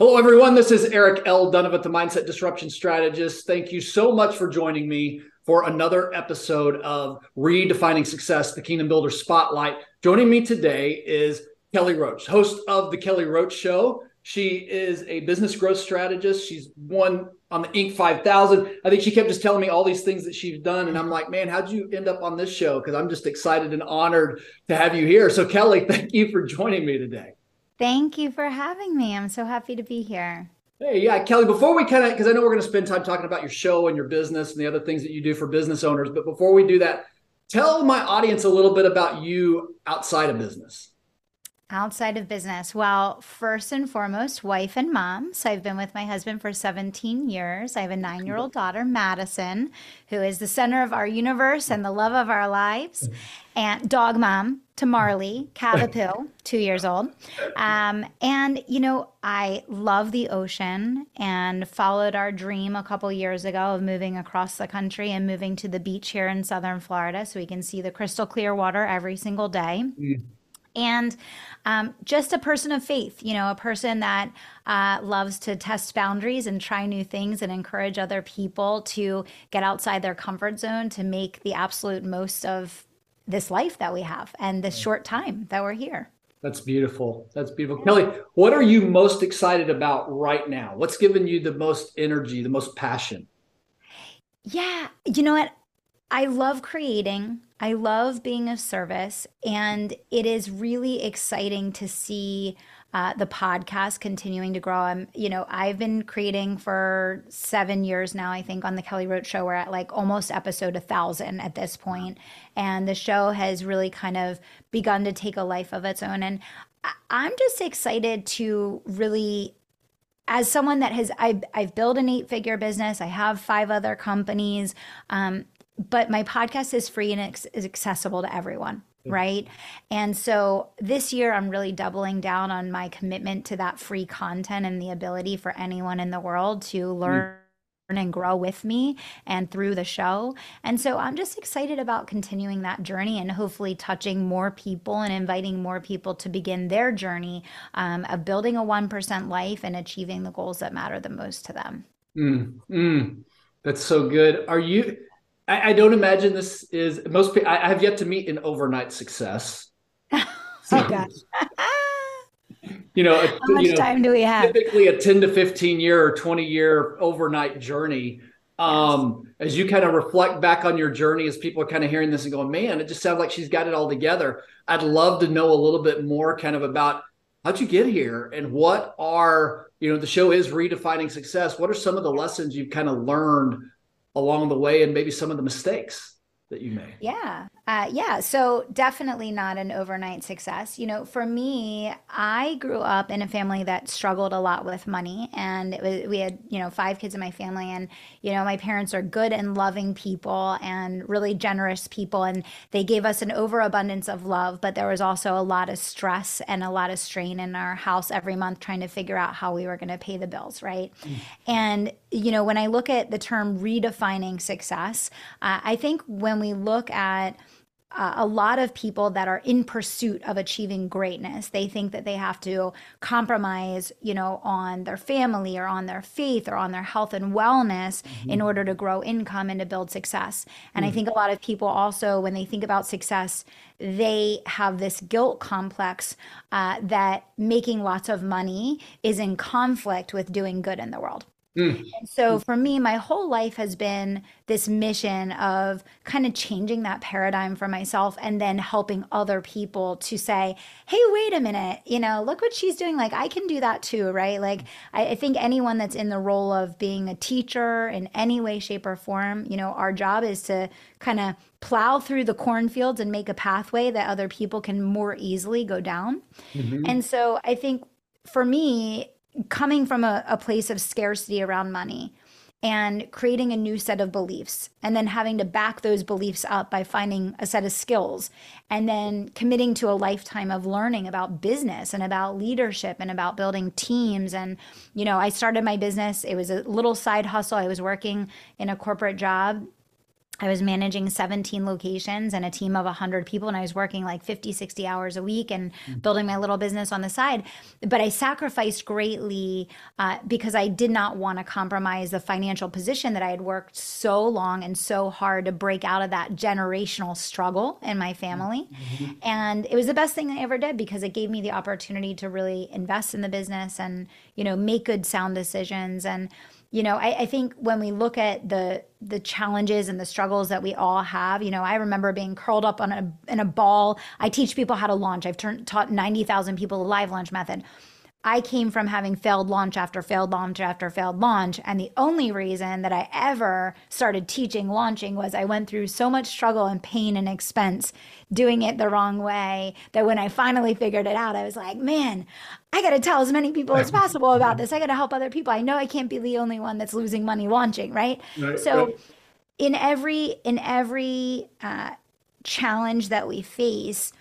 Hello, everyone. This is Eric L. Dunavant, the Mindset Disruption Strategist. Thank you so much for joining me for another episode of Redefining Success, the Kingdom Builder Spotlight. Joining me today is Kelly Roach, host of The Kelly Roach Show. She is a business growth strategist. She's won on the Inc. 5000. I think she kept just telling me all these things that she's done. And I'm like, man, how'd you end up on this show? Because I'm just excited and honored to have you here. So, Kelly, thank you for joining me today. Thank you for having me. I'm so happy to be here. Hey, yeah, Kelly, before we kind of, because I know we're going to spend time talking about your show and your business and the other things that you do for business owners. But before we do that, tell my audience a little bit about you outside of business. Outside of business, well, first and foremost, wife and mom. So I've been with my husband for 17 years. I have a nine year old daughter, Madison, who is the center of our universe and the love of our lives. And dog mom to Marley, Cavapoo, two years old. Um, and, you know, I love the ocean and followed our dream a couple years ago of moving across the country and moving to the beach here in Southern Florida so we can see the crystal clear water every single day. Mm and um, just a person of faith, you know, a person that uh, loves to test boundaries and try new things and encourage other people to get outside their comfort zone to make the absolute most of this life that we have and this short time that we're here. That's beautiful. That's beautiful. Kelly, what are you most excited about right now? What's giving you the most energy, the most passion? Yeah, you know what? I love creating. I love being of service. And it is really exciting to see uh, the podcast continuing to grow. I'm, you know, I've been creating for seven years now, I think, on the Kelly Roach Show. We're at like almost episode a thousand at this. And the show has really kind of begun to take a life of its own. And I'm just excited to really as someone that has I've, I've built an eight figure business i have five other companies um, but my podcast is free and it's accessible to everyone right and so this year i'm really doubling down on my commitment to that free content and the ability for anyone in the world to mm. learn mm. and grow with me and through the show and so i'm just excited about continuing that journey and hopefully touching more people and inviting more people to begin their journey um, of building a 1% life and achieving the goals that matter the most to them mm. Mm. that's so good are you I, I don't imagine this is most. I, I have yet to meet an overnight success. So, oh gosh. you know, how much you know, time do we have? Typically, a ten to fifteen year or twenty year overnight journey. Um. As you kind of reflect back on your journey, as people are kind of hearing this and going, "Man, it just sounds like she's got it all together." I'd love to know a little bit more, kind of about how'd you get here and what are you know the show is redefining success. What are some of the lessons you've kind of learned along the way and maybe some of the mistakes that you made? Yeah. Uh, yeah, so definitely not an overnight success. You know, for me, I grew up in a family that struggled a lot with money, and was, we had you know five kids in my family, and you know my parents are good and loving people and really generous people, and they gave us an overabundance of love, but there was also a lot of stress and a lot of strain in our house every month trying to figure out how we were going to pay the bills, right? Mm. And you know, when I look at the term redefining success, uh, I think when we look at uh, a lot of people that are in pursuit of achieving greatness they think that they have to compromise you know on their family or on their faith or on their health and wellness mm-hmm. in order to grow income and to build success and mm-hmm. i think a lot of people also when they think about success they have this guilt complex uh, that making lots of money is in conflict with doing good in the world Mm. And so for me, my whole life has been this mission of kind of changing that paradigm for myself and then helping other people to say, hey, wait a minute, you know, look what she's doing. Like, I can do that too, right? Like, I, I think anyone that's in the role of being a teacher in any way, shape, or form, you know, our job is to kind of plow through the cornfields and make a pathway that other people can more easily go down. Mm-hmm. And so I think for me, coming from a, a place of scarcity around money and creating a new set of beliefs and then having to back those beliefs up by finding a set of skills and then committing to a lifetime of learning about business and about leadership and about building teams. And you know I started my business. It was a little side hustle. I was working in a corporate job I was managing 17 locations and a team of 100 people, and I was working like 50, 60 hours a week and mm-hmm. building my little business on the side. But I sacrificed greatly uh, because I did not want to compromise the financial position that I had worked so long and so hard to break out of that generational struggle in my family. Mm-hmm. And it was the best thing I ever did because it gave me the opportunity to really invest in the business and, you know, make good, sound decisions. And, you know I, I, think when we look at the the challenges and the struggles that we all have you know i remember being curled up on a in a ball. I teach people how to launch. I've turned, taught 90000 people the live launch method I came from having failed launch after failed launch after failed launch. And the only reason that I ever started teaching launching was I went through so much struggle and pain and expense doing it the wrong way that when I finally figured it out, I was like, man, I got to tell as many people as possible about this. I got to help other people. I know I can't be the only one that's losing money launching, right? right so, right. in every in every uh, challenge that we face,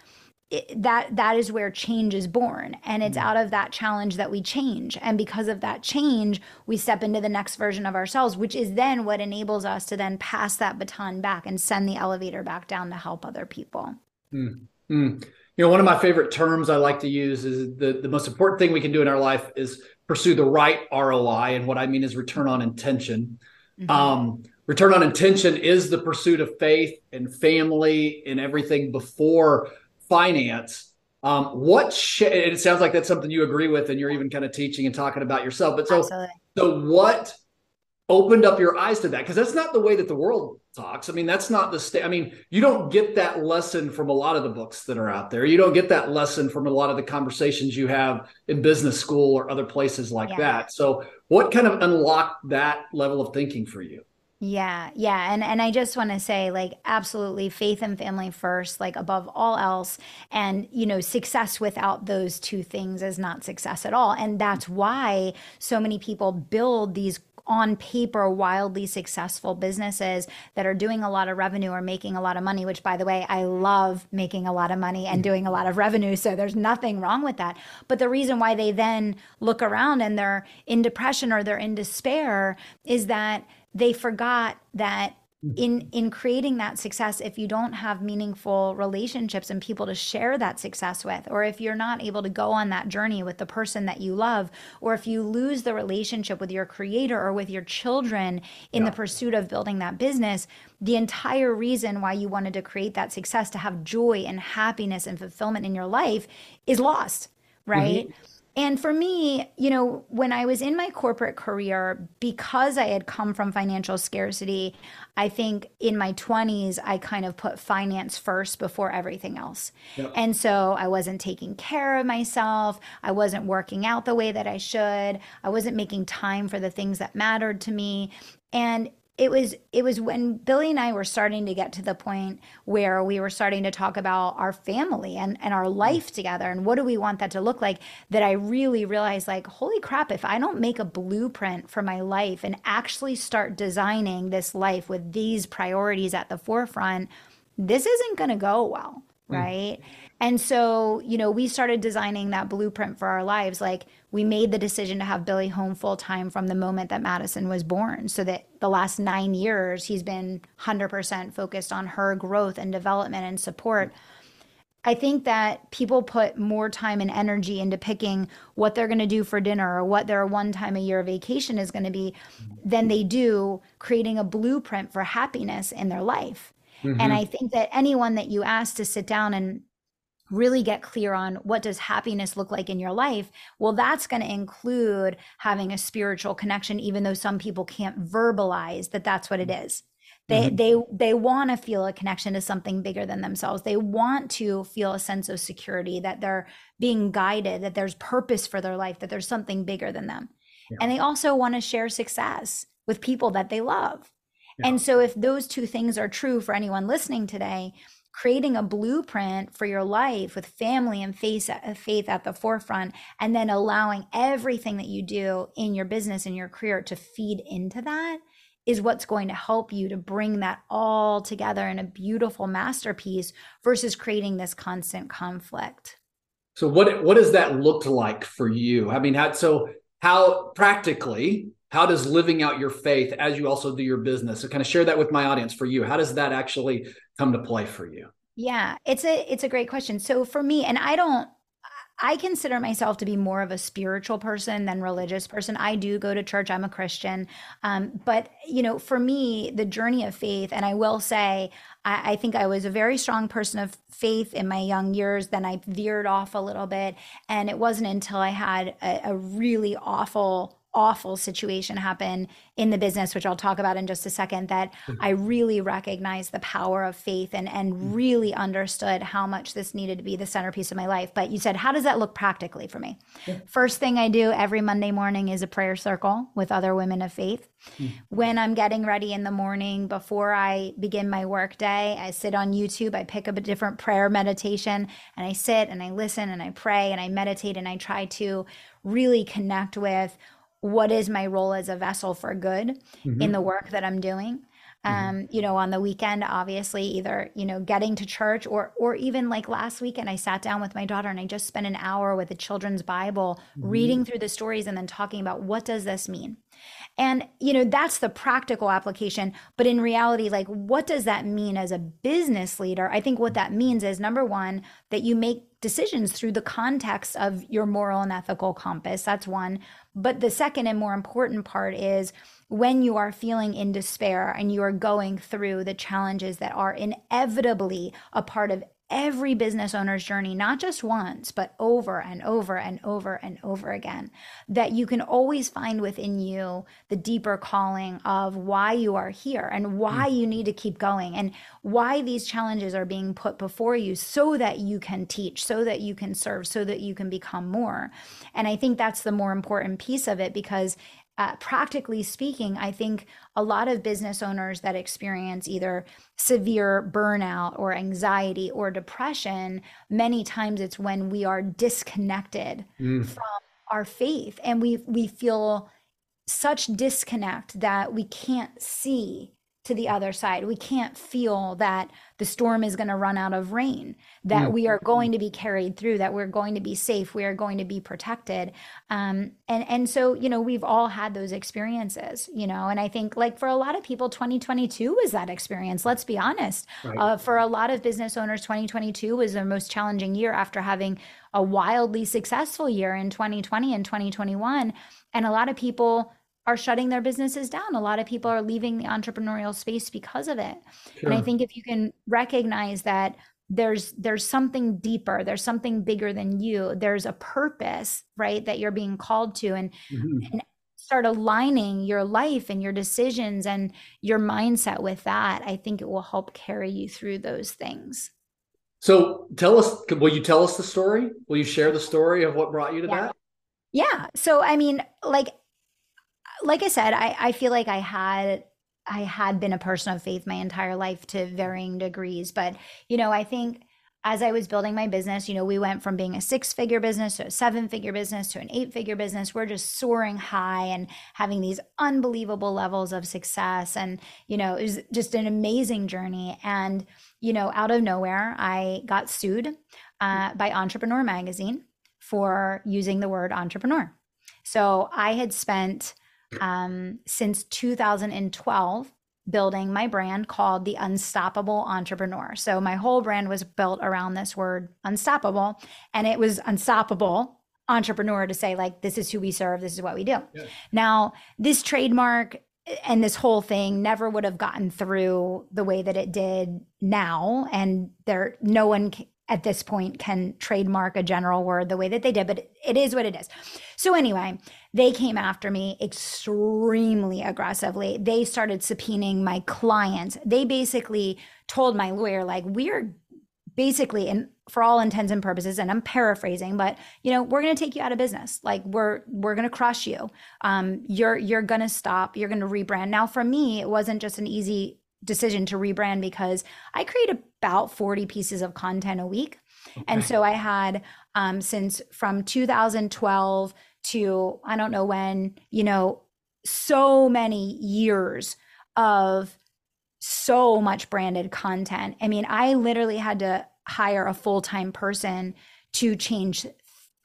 it, that that is where change is born and it's mm. out of that challenge that we change and because of that change we step into the next version of ourselves which is then what enables us to then pass that baton back and send the elevator back down to help other people mm. Mm. you know one of my favorite terms i like to use is the, the most important thing we can do in our life is pursue the right roi and what i mean is return on intention mm-hmm. um, return on intention is the pursuit of faith and family and everything before finance. Um, what sh- it sounds like that's something you agree with, and you're even kind of teaching and talking about yourself. But so, Absolutely. so what opened up your eyes to that? Because that's not the way that the world talks. I mean, that's not the state. I mean, you don't get that lesson from a lot of the books that are out there. You don't get that lesson from a lot of the conversations you have in business school or other places like yeah. that. So, what kind of unlocked that level of thinking for you? Yeah, yeah. And and I just want to say like absolutely faith and family first, like above all else. And you know, success without those two things is not success at all. And that's why so many people build these on paper wildly successful businesses that are doing a lot of revenue or making a lot of money which by the way I love making a lot of money and mm. doing a lot of revenue so there's nothing wrong with that but the reason why they then look around and they're in depression or they're in despair is that they forgot that mm-hmm. in in creating that success if you don't have meaningful relationships and people to share that success with or if you're not able to go on that journey with the person that you love or if you lose the relationship with your creator or with your children in yeah. the pursuit of building that business the entire reason why you wanted to create that success to have joy and happiness and fulfillment in your life is lost right mm-hmm. And for me, you know, when I was in my corporate career, because I had come from financial scarcity, I think in my 20s, I kind of put finance first before everything else. Yep. And so I wasn't taking care of myself. I wasn't working out the way that I should. I wasn't making time for the things that mattered to me. And it was it was when Billy and I were starting to get to the point where we were starting to talk about our family and and our life together and what do we want that to look like that I really realized like holy crap if I don't make a blueprint for my life and actually start designing this life with these priorities at the forefront this isn't going to go well mm. right mm. And so, you know, we started designing that blueprint for our lives. Like we made the decision to have Billy home full time from the moment that Madison was born, so that the last nine years he's been 100% focused on her growth and development and support. I think that people put more time and energy into picking what they're going to do for dinner or what their one time a year vacation is going to be than they do creating a blueprint for happiness in their life. Mm-hmm. And I think that anyone that you ask to sit down and really get clear on what does happiness look like in your life well that's going to include having a spiritual connection even though some people can't verbalize that that's what it is they mm-hmm. they they want to feel a connection to something bigger than themselves they want to feel a sense of security that they're being guided that there's purpose for their life that there's something bigger than them yeah. and they also want to share success with people that they love yeah. and so if those two things are true for anyone listening today creating a blueprint for your life with family and faith, uh, faith at the forefront, and then allowing everything that you do in your business and your career to feed into that is what's going to help you to bring that all together in a beautiful masterpiece versus creating this constant conflict. So what what does that look like for you? I mean, how so how practically how does living out your faith as you also do your business so kind of share that with my audience for you how does that actually come to play for you yeah it's a it's a great question so for me and i don't I consider myself to be more of a spiritual person than religious person. I do go to church. I'm a Christian. Um, but, you know, for me, the journey of faith, and I will say, I, I, think I was a very strong person of faith in my young years. Then I veered off a little bit. And it wasn't until I had a, a really awful awful situation happen in the business which I'll talk about in just a second that mm-hmm. I really recognized the power of faith and and mm-hmm. really understood how much this needed to be the centerpiece of my life but you said how does that look practically for me yeah. first thing I do every Monday morning is a prayer circle with other women of faith mm-hmm. when I'm getting ready in the morning before I begin my work day I sit on YouTube I pick up a different prayer meditation and I sit and I listen and I pray and I meditate and I try to really connect with what is my role as a vessel for good mm-hmm. in the work that I'm doing. Mm-hmm. Um, you know, on the weekend, obviously, either, you know, getting to church or or even like last weekend, I sat down with my daughter and I just spent an hour with a children's Bible, mm-hmm. reading through the stories and then talking about what does this mean? And, you know, that's the practical application. But in reality, like, what does that mean as a business leader? I think what that means is number one, that you make decisions through the context of your moral and ethical compass. That's one. But the second and more important part is when you are feeling in despair and you are going through the challenges that are inevitably a part of every business owner's journey, not just once, but over and over and over and over again, that you can always find within you the deeper calling of why you are here and why you need to keep going and why these challenges are being put before you so that you can teach, so that you can serve, so that you can become more. And I think that's the more important piece of it because uh, practically speaking, I think a lot of business owners that experience either severe burnout or anxiety or depression, many times it's when we are disconnected mm. from our faith and we we feel such disconnect that we can't see to the other side. We can't feel that the storm is going to run out of rain, that mm. we are going to be carried through, that we're going to be safe, we are going to be protected. Um, and and so you know we've all had those experiences, you know. And I think like for a lot of people, 2022 was that experience. Let's be honest. Right. Uh, for a lot of business owners, 2022 was their most challenging year after having a wildly successful year in 2020 and 2021. And a lot of people are shutting their businesses down. A lot of people are leaving the entrepreneurial space because of it. Sure. And I think if you can recognize that there's there's something deeper, there's something bigger than you, there's a purpose, right, that you're being called to and, mm-hmm. and start aligning your life and your decisions and your mindset with that, I think it will help carry you through those things. So tell us, will you tell us the story? Will you share the story of what brought you to yeah. that? Yeah. So, I mean, like like I said, I, I feel like I had I had been a person of faith my entire life to varying degrees. But, you know, I think as I was building my business, you know, we went from being a six figure business to a seven figure business to an eight figure business. We're just soaring high and having these unbelievable levels of success. And, you know, it was just an amazing journey. And, you know, out of nowhere, I got sued uh, by Entrepreneur Magazine for using the word entrepreneur. So I had spent um, since 2012 building my brand called the Unstoppable Entrepreneur. So my whole brand was built around this word unstoppable, and it was unstoppable entrepreneur to say like this is who we serve this is what we do yeah. now this trademark and this whole thing never would have gotten through the way that it did now and there no one at this point can trademark a general word the way that they did, but it is what it is. So, anyway, they came after me extremely aggressively. They started subpoenaing my clients. They basically told my lawyer, like, we're basically, and for all intents and purposes, and I'm paraphrasing, but you know, we're going to take you out of business. Like we're we're going to crush you. Um, you're you're going to stop. You're going to rebrand. Now, for me, it wasn't just an easy decision to rebrand because I create about 40 pieces of content a week. Okay. And so I had um, since from 2012 to I don't know when, you know, so many years of so much branded content. I mean, I literally had to hire a full time person to change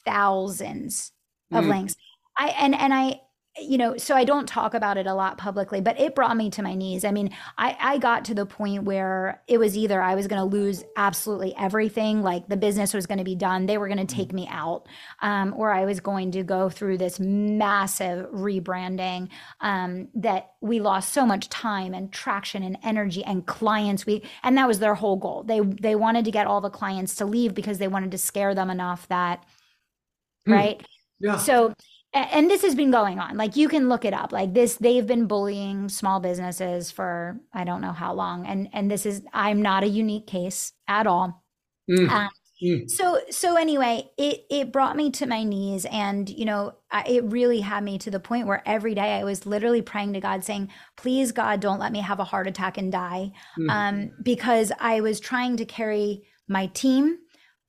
thousands of mm. links. I and and I you know, so I don't talk about it a lot publicly, but it brought me to my knees. I mean, I, I got to the point where it was either I was going to lose absolutely everything, like the business was going to be done, they were going to take me out, um, or I was going to go through this massive rebranding um, that we lost so much time and traction and energy and clients. We and that was their whole goal. They they wanted to get all the clients to leave because they wanted to scare them enough that, mm. right? Yeah. So and this has been going on like you can look it up like this they've been bullying small businesses for i don't know how long and and this is i'm not a unique case at all mm. Um, mm. so so anyway it it brought me to my knees and you know it really had me to the point where every day i was literally praying to god saying please god don't let me have a heart attack and die mm. um, because i was trying to carry my team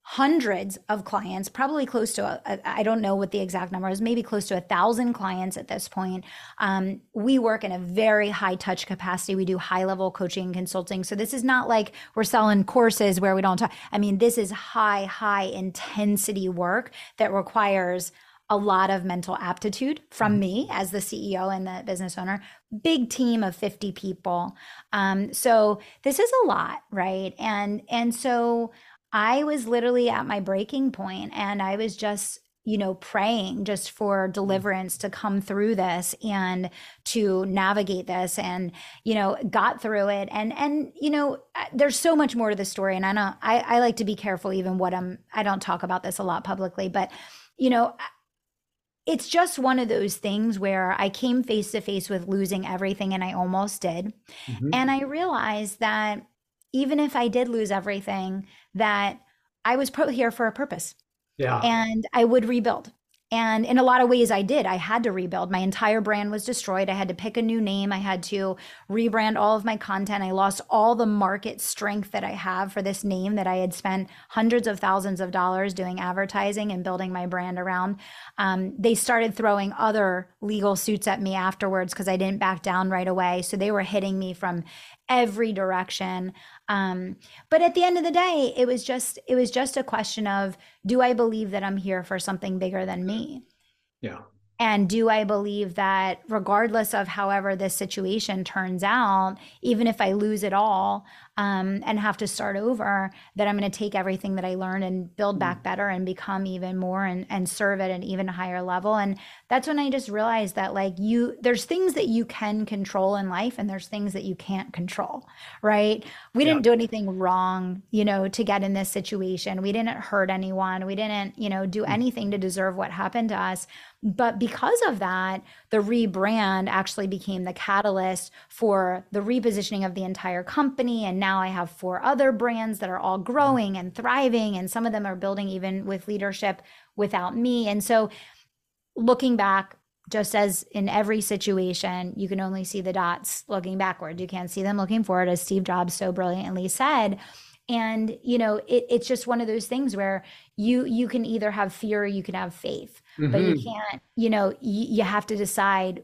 hundreds of clients, probably close to, I don't know what the exact number is, maybe close to a thousand clients at this point. Um, we work in a very high touch capacity. We do high level coaching and consulting. So this is not like we're selling courses where we don't talk. I mean, this is high, high intensity work that requires a lot of mental aptitude from mm-hmm. me as the CEO and the business owner. Big team of 50 people. Um, so this is a lot, right? And and so I was literally at my breaking point and I was just you know praying just for deliverance to come through this and to navigate this and you know got through it and and you know there's so much more to the story and i know i, I like to be careful even what i'm i don't talk about this a lot publicly but you know it's just one of those things where I came face to face with losing everything and I almost did. Mm-hmm. And I realized that even if I did lose everything, that I was put here for a purpose. Yeah. And I would rebuild. And in a lot of ways, I did. I had to rebuild. My entire brand was destroyed. I had to pick a new name. I had to rebrand all of my content. I lost all the market strength that I have for this name that I had spent hundreds of thousands of dollars doing advertising and building my brand around. Um, they started throwing other legal suits at me afterwards because I didn't back down right away. So they were hitting me from every direction. Um, but at the end of the day, it was just it was just a question of do I believe that I'm here for something bigger than me? Yeah. And do I believe that regardless of however this situation turns out, even if I lose it all, um, and have to start over, that I'm going to take everything that I learned and build back mm. better and become even more and, and serve at an even higher level. And that's when I just realized that, like, you, there's things that you can control in life and there's things that you can't control, right? We yeah. didn't do anything wrong, you know, to get in this situation. We didn't hurt anyone. We didn't, you know, do mm. anything to deserve what happened to us. But because of that, the rebrand actually became the catalyst for the repositioning of the entire company and now I have four other brands that are all growing and thriving, and some of them are building even with leadership without me. And so, looking back, just as in every situation, you can only see the dots looking backward. You can't see them looking forward, as Steve Jobs so brilliantly said. And you know, it, it's just one of those things where you you can either have fear or you can have faith, mm-hmm. but you mm-hmm. can't. You know, you, you have to decide.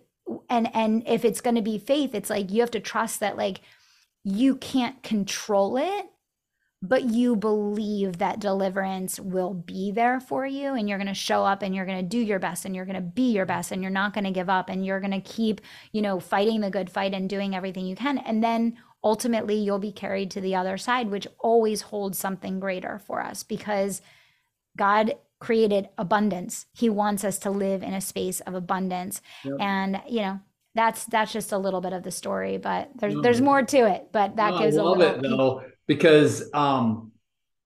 And and if it's going to be faith, it's like you have to trust that like you can't control it, but you believe that deliverance will be there for you and you're going to show up and you're going to do your best and you're going to be your best and you're not going to give up and you're going to keep, you know, fighting the good fight and doing everything you can. And then ultimately you'll be carried to the other side, which always holds something greater for us because God created abundance. He wants us to live in a space of abundance. Yep. And, you know, that's that's just a little bit of the story, but there's there's more to it. But that no, gives I love a little it though because um,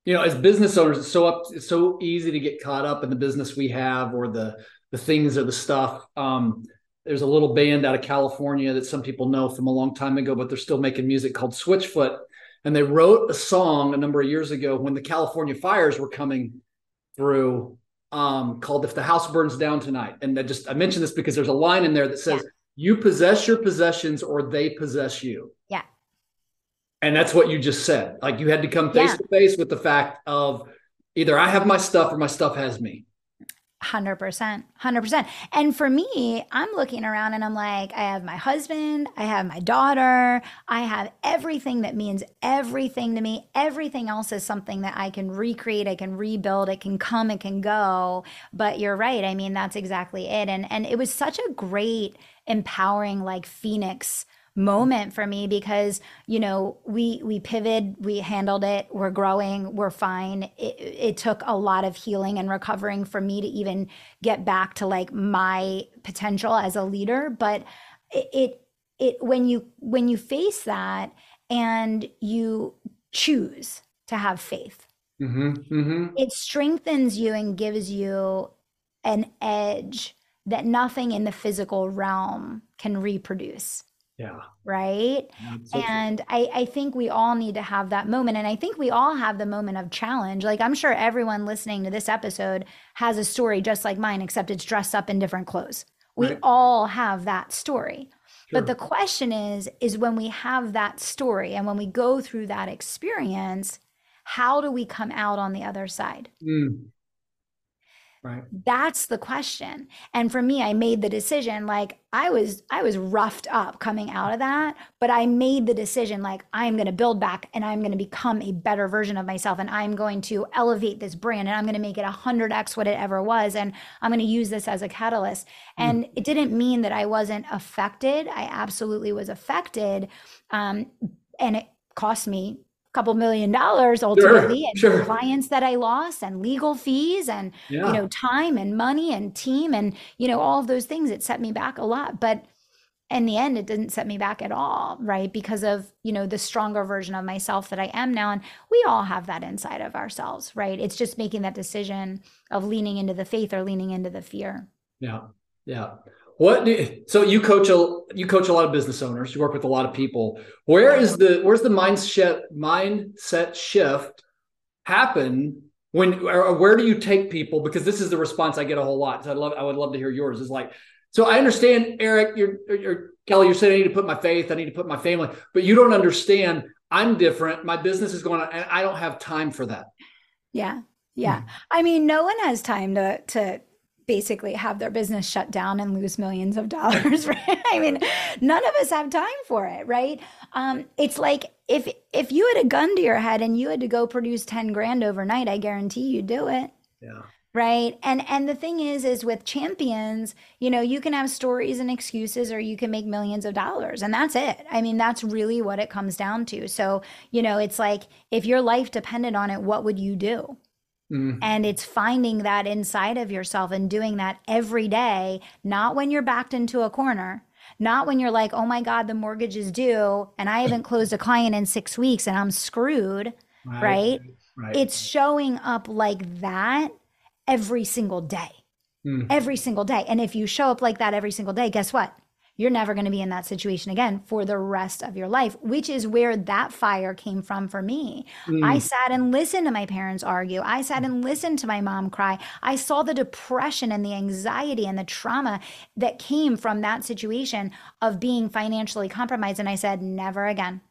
you know, as business owners, it's so up, it's so easy to get caught up in the business we have or the the things or the stuff. Um, there's a little band out of California that some people know from a long time ago, but they're still making music called Switchfoot. And they wrote a song a number of years ago when the California fires were coming through um, called If the House Burns Down Tonight. And I just I mentioned this because there's a line in there that says, yeah. You possess your possessions or they possess you. Yeah. And that's what you just said. Like you had to come face to face with the fact of either I have my stuff or my stuff has me. 100%. 100%. And for me, I'm looking around and I'm like, I have my husband, I have my daughter, I have everything that means everything to me. Everything else is something that I can recreate, I can rebuild, it can come, it can go. But you're right. I mean, that's exactly it. And and it was such a great empowering like phoenix moment for me because you know we we pivoted we handled it we're growing we're fine. It, it took a lot of healing and recovering for me to even get back to like my potential as a leader. But it, it it when you when you face that and you choose to have faith mm-hmm, mm-hmm. it strengthens you and gives you an edge that nothing in the physical realm can reproduce yeah. Right. and I, I think we all need to have that moment. And I think we all have the moment of challenge. Like I'm sure everyone listening to this episode has a story just like mine, except it's dressed up in different clothes. We right. all have that story. Sure. But the question is, is when we have that story and when we go through that experience, how do we come out on the other side? Mm. Right. That's the question. And for me, I made the decision like I was I was roughed up coming out of that, but I made the decision like I'm going to build back and I'm going to become a better version of myself and I'm going to elevate this brand and I'm going to make it 100x what it ever was and I'm going to use this as a catalyst. Mm. And it didn't mean that I wasn't affected. I absolutely was affected. Um, and it cost me couple million dollars ultimately sure, and sure. clients that I lost and legal fees and yeah. you know time and money and team and you know all of those things it set me back a lot. But in the end it didn't set me back at all right because of you know the stronger version of myself that I am now. And we all have that inside of ourselves right? It's just making that decision of leaning into the faith or leaning into the fear. Yeah yeah what do, so you coach a you coach a lot of business owners. You work with a lot of people. Where is the where's the mindset mindset shift happen when or where do you take people? Because this is the response I get a whole lot. So I love I would love to hear yours. Is like so I understand Eric. You're, you're Kelly. You're saying I need to put my faith. I need to put my family. But you don't understand. I'm different. My business is going on, and I don't have time for that. Yeah, yeah. Hmm. I mean, no one has time to to basically have their business shut down and lose millions of dollars right? I mean none of us have time for it right? Um, it's like if if you had a gun to your head and you had to go produce 10 grand overnight i guarantee you'd do it. Yeah. Right? And and the thing is is with champions you know you can have stories and excuses or you can make millions of dollars and that's it. I mean that's really what it comes down to. So you know it's like if your life depended on it what would you do Mm-hmm. And it's finding that inside of yourself and doing that every day, not when you're backed into a corner, not when you're like, oh my God, the mortgage is due and I haven't closed a client in six weeks and I'm screwed, right? right? right. It's showing up like that every single day. Mm. Every single day. And if you show up like that every single day, guess what? You're never going to be in that situation again for the rest of your life, which is where that fire came from for me. Mm. I sat and listened to my parents argue. I sat and listened to my mom cry. I saw the depression and the anxiety and the trauma that came from that situation of being financially compromised. And I said, never again.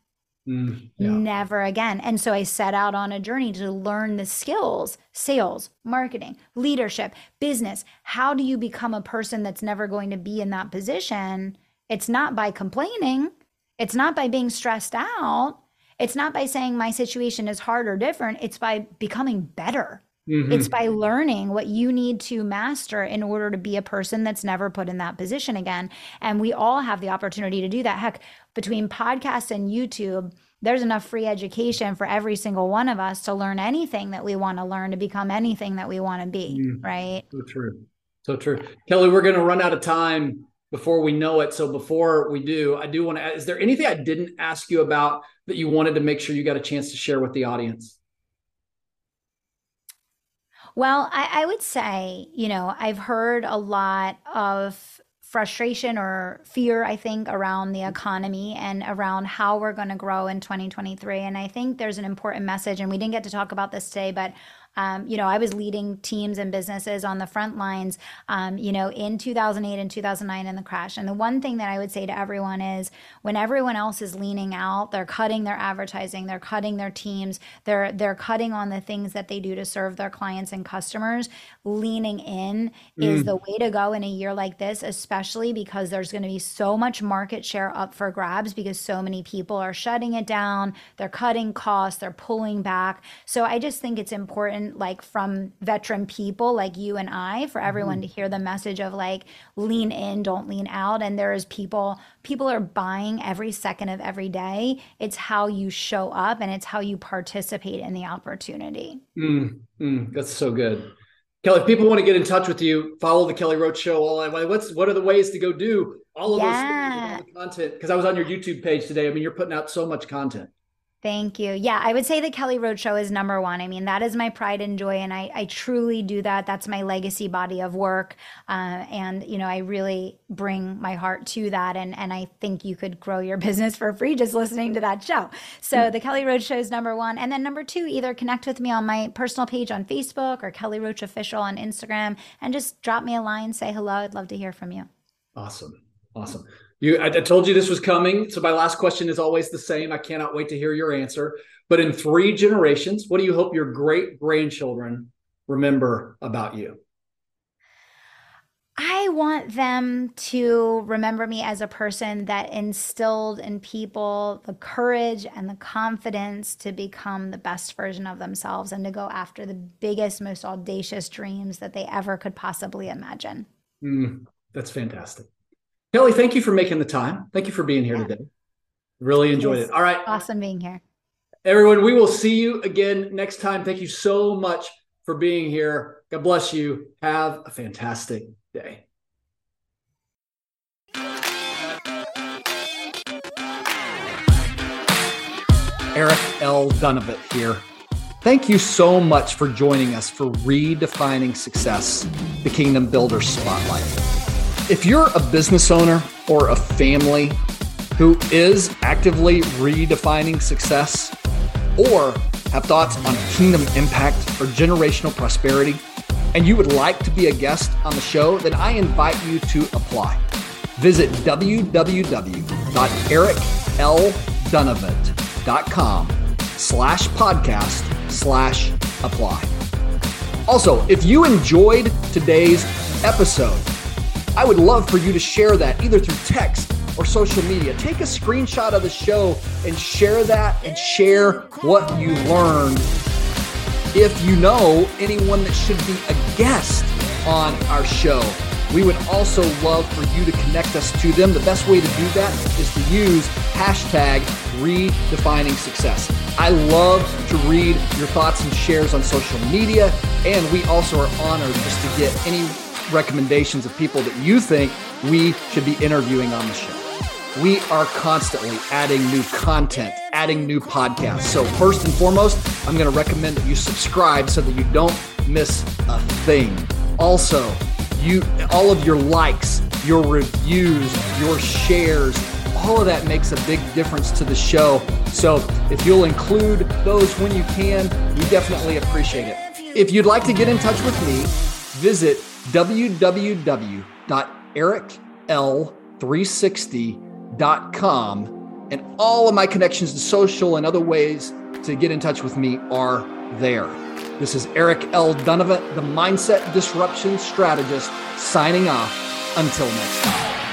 Mm, yeah. Never again. And so I set out on a journey to learn the skills sales, marketing, leadership, business. How do you become a person that's never going to be in that position? It's not by complaining, it's not by being stressed out. it's not by saying my situation is hard or different, it's by becoming better. Mm-hmm. It's by learning what you need to master in order to be a person that's never put in that position again. And we all have the opportunity to do that. Heck, between podcasts and YouTube, there's enough free education for every single one of us to learn anything that we want to learn to become anything that we want to be. Mm. Right. So true. So true. Kelly, we're going to run out of time before we know it. So before we do, I do want to, is there anything I didn't ask you about that you wanted to make sure you got a chance to share with the audience? Well, I, I would say, you know, I've heard a lot of frustration or fear, I think, around the mm-hmm. economy and around how we're going to grow in 2023. And I think there's an important message, and we didn't get to talk about this today, but um, you know, I was leading teams and businesses on the front lines, um, you know, in 2008 and 2009 in the crash. And the one thing that I would say to everyone is when everyone else is leaning out, they're cutting their advertising, they're cutting their teams, they're they're cutting on the things that they do to serve their clients and customers. Leaning in mm. is the way to go in a year like this, especially because there's going to be so much market share up for grabs because so many people are shutting it down, they're cutting costs, they're pulling back. So I just think it's important like from veteran people like you and I for everyone mm-hmm. to hear the message of like lean in, don't lean out. And there is people, people are buying every second of every day. It's how you show up and it's how you participate in the opportunity. Mm, mm, that's so good. Kelly, if people want to get in touch with you, follow the Kelly Roach Show. All what's what are the ways to go do all of yeah. those content? Because I was on your YouTube page today. I mean, you're putting out so much content. Thank you. Yeah, I would say the Kelly Roach Show is number one. I mean, that is my pride and joy, and I, I truly do that. That's my legacy body of work, uh, and you know, I really bring my heart to that. And and I think you could grow your business for free just listening to that show. So mm-hmm. the Kelly Roach Show is number one, and then number two, either connect with me on my personal page on Facebook or Kelly Roach Official on Instagram, and just drop me a line, say hello. I'd love to hear from you. Awesome, awesome. You, I, I told you this was coming. So my last question is always the same. I cannot wait to hear your answer. But in three generations, what do you hope your great grandchildren remember about you? I want them to remember me as a person that instilled in people the courage and the confidence to become the best version of themselves and to go after the biggest, most audacious dreams that they ever could possibly imagine. Mm, that's fantastic. Kelly, thank you for making the time. Thank you for being here yeah. today. Really enjoyed it. All right. Awesome being here. Everyone, we will see you again next time. Thank you so much for being here. God bless you. Have a fantastic day. Eric L. Dunavant here. Thank you so much for joining us for Redefining Success, the Kingdom Builder Spotlight. If you're a business owner or a family who is actively redefining success or have thoughts on kingdom impact or generational prosperity, and you would like to be a guest on the show, then I invite you to apply. Visit www.ericldunavant.com slash podcast slash apply. Also, if you enjoyed today's episode, I would love for you to share that either through text or social media. Take a screenshot of the show and share that and share what you learned. If you know anyone that should be a guest on our show, we would also love for you to connect us to them. The best way to do that is to use hashtag redefining success. I love to read your thoughts and shares on social media, and we also are honored just to get any recommendations of people that you think we should be interviewing on the show. We are constantly adding new content, adding new podcasts. So, first and foremost, I'm going to recommend that you subscribe so that you don't miss a thing. Also, you all of your likes, your reviews, your shares, all of that makes a big difference to the show. So, if you'll include those when you can, we definitely appreciate it. If you'd like to get in touch with me, visit www.ericl360.com. And all of my connections to social and other ways to get in touch with me are there. This is Eric L. Dunavant, the Mindset Disruption Strategist, signing off. Until next time.